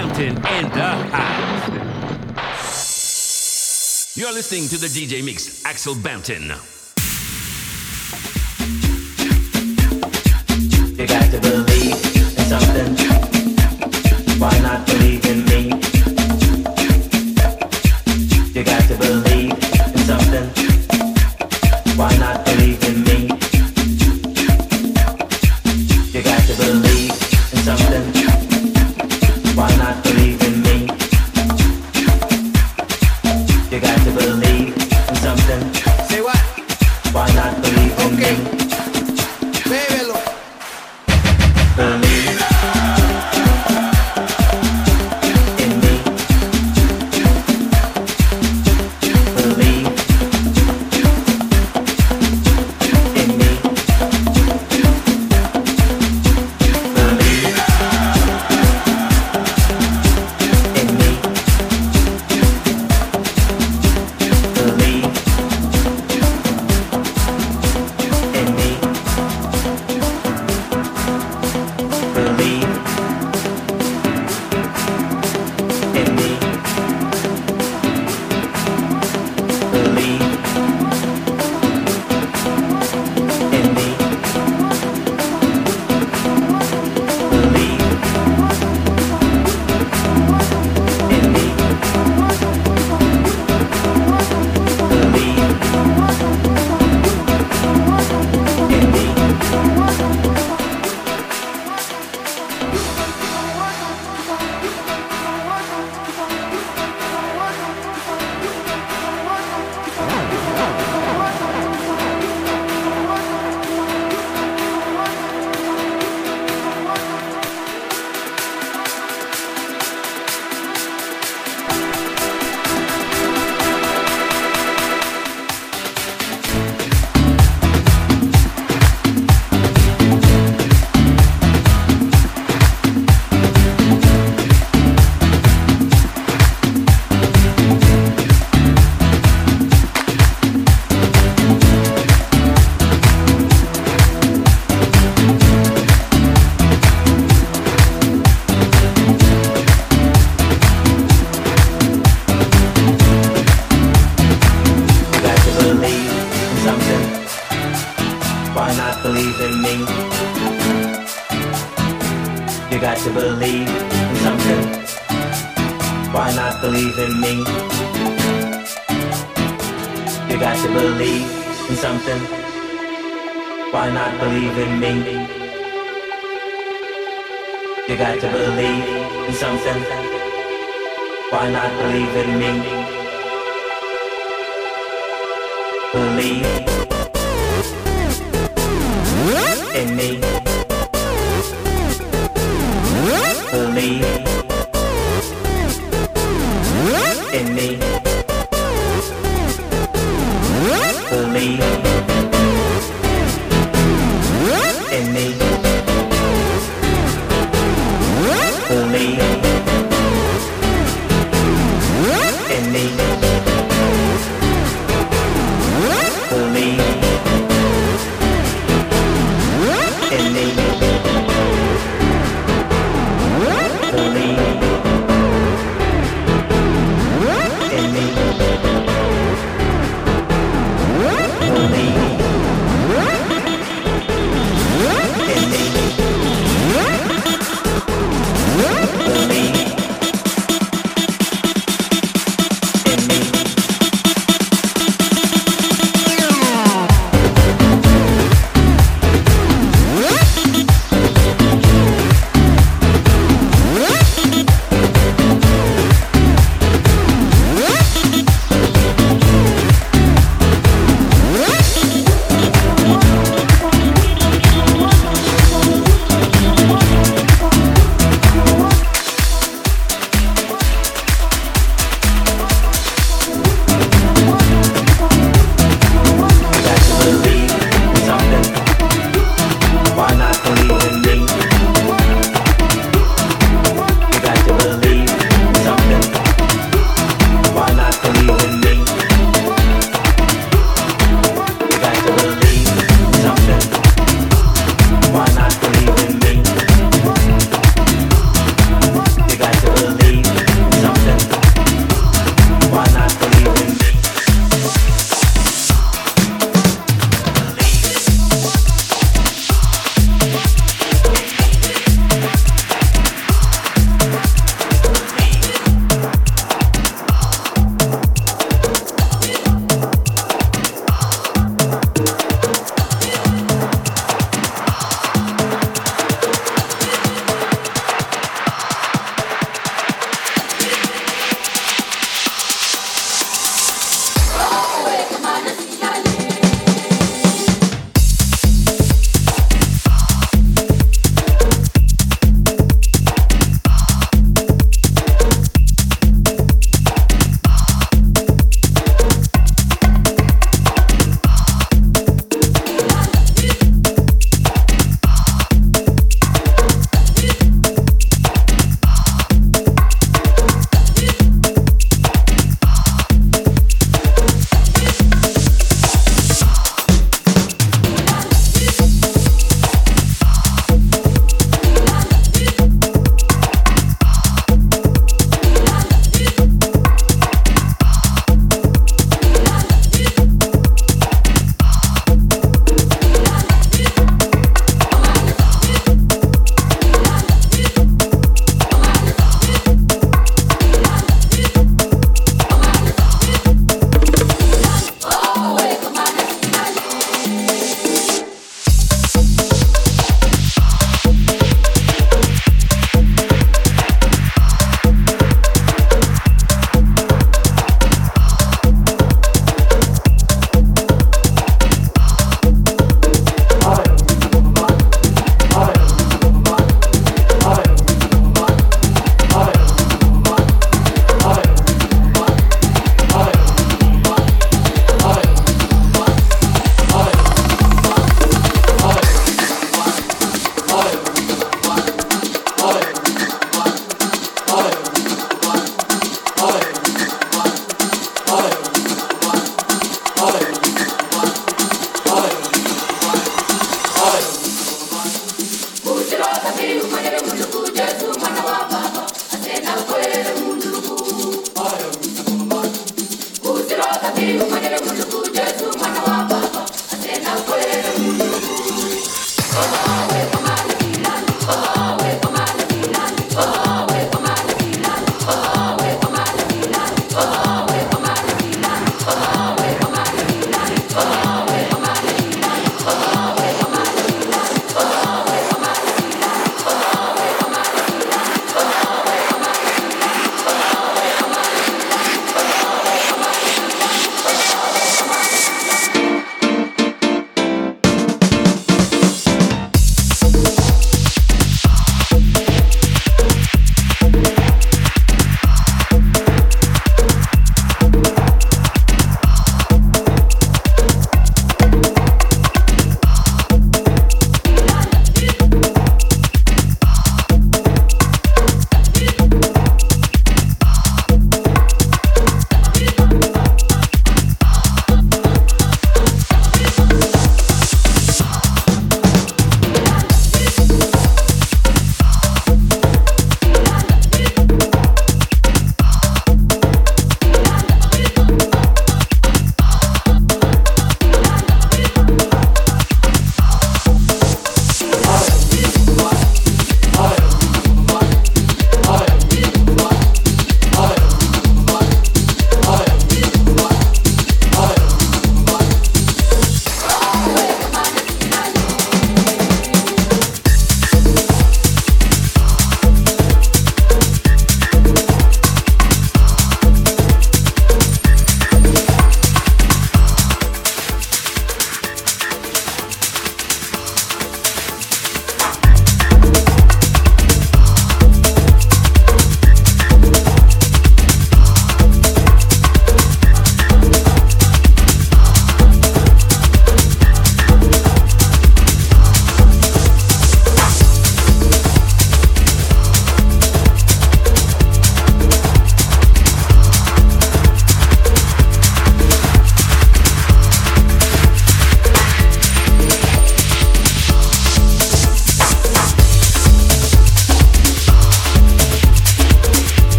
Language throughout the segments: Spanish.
In the house. You're listening to the DJ Mix, Axel Banton. You got the.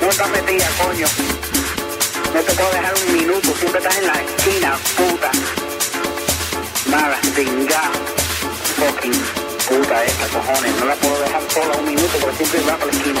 No estás metida, coño. No te puedo dejar un minuto, siempre estás en la esquina, puta. Nada, venga. Fucking puta esta, cojones. No la puedo dejar sola un minuto porque siempre va para la esquina.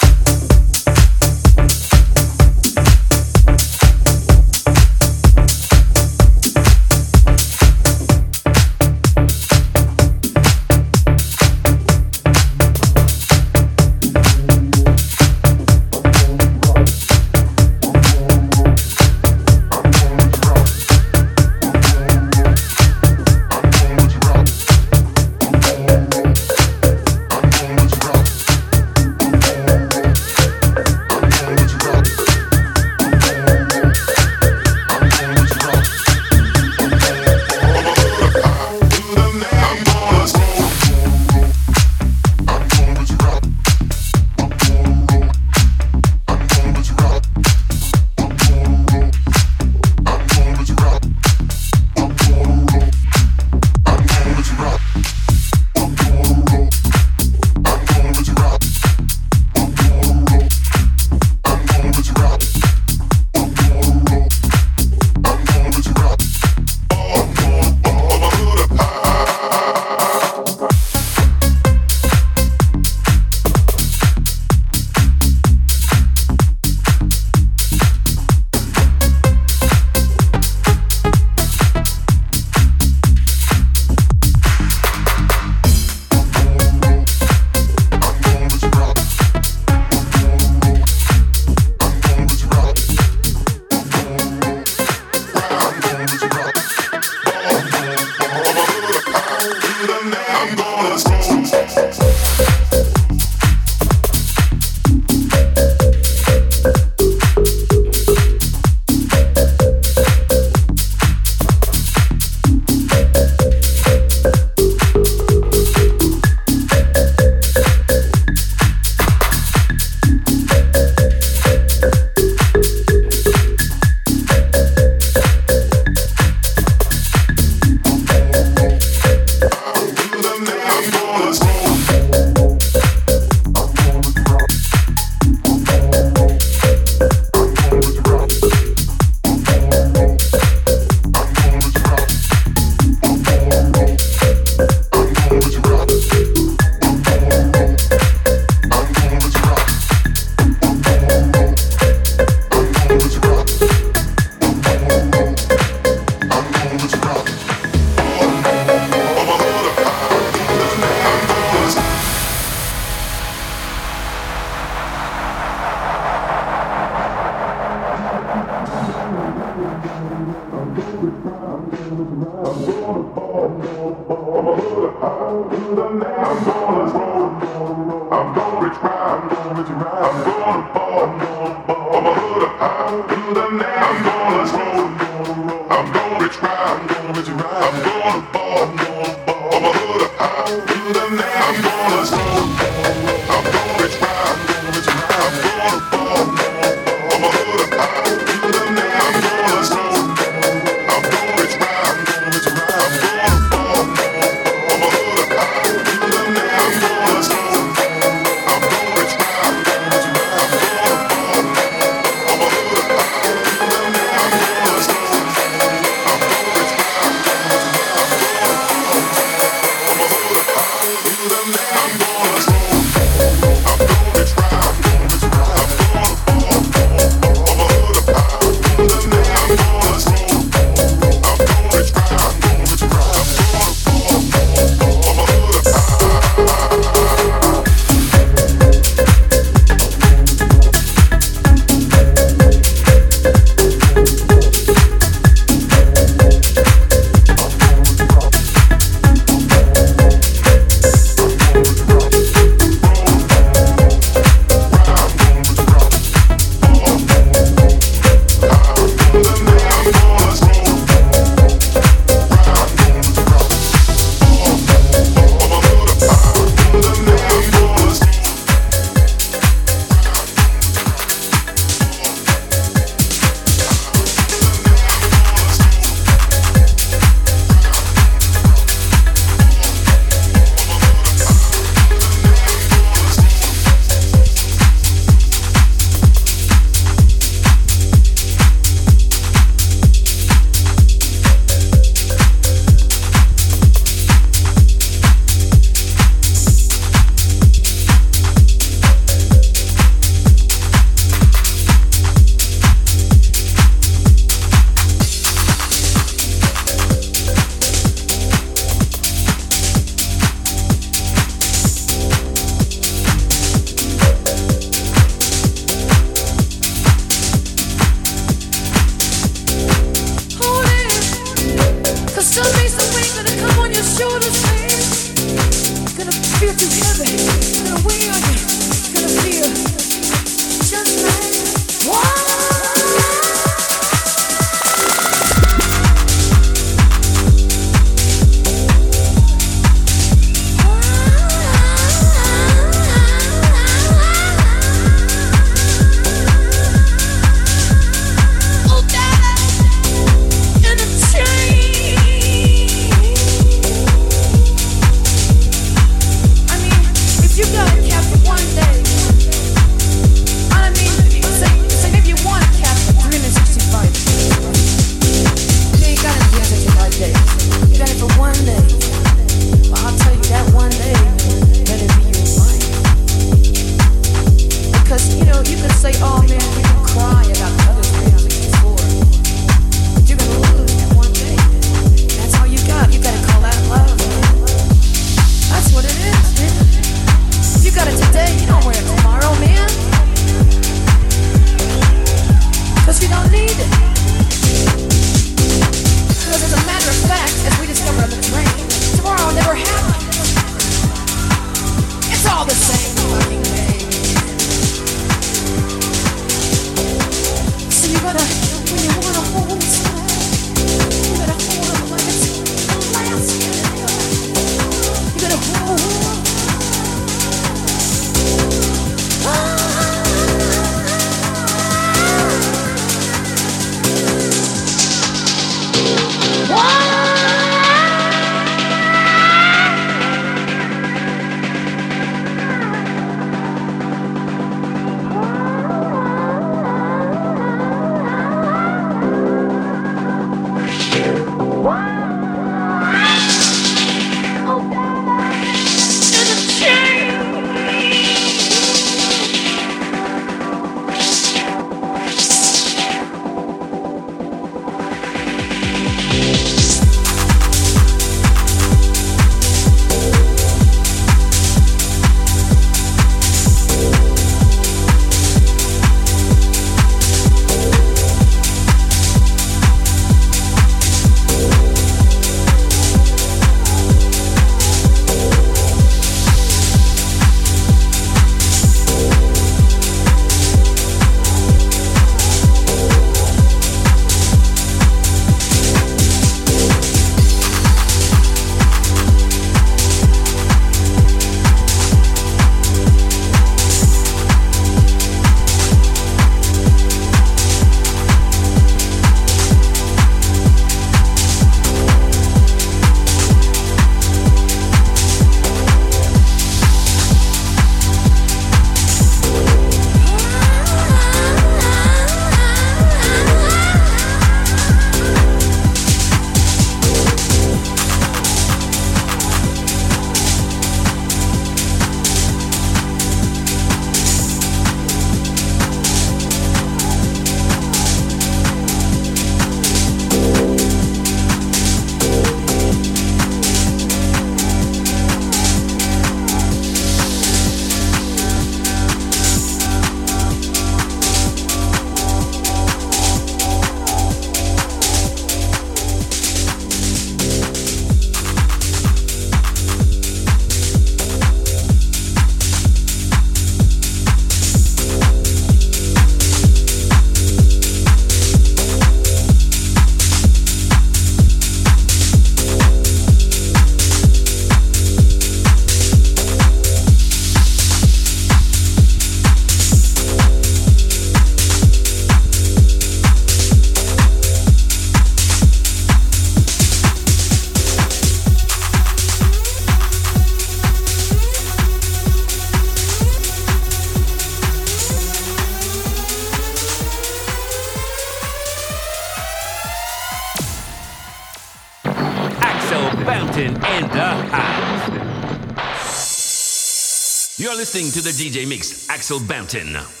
listening to the DJ Mix, Axel Bampton.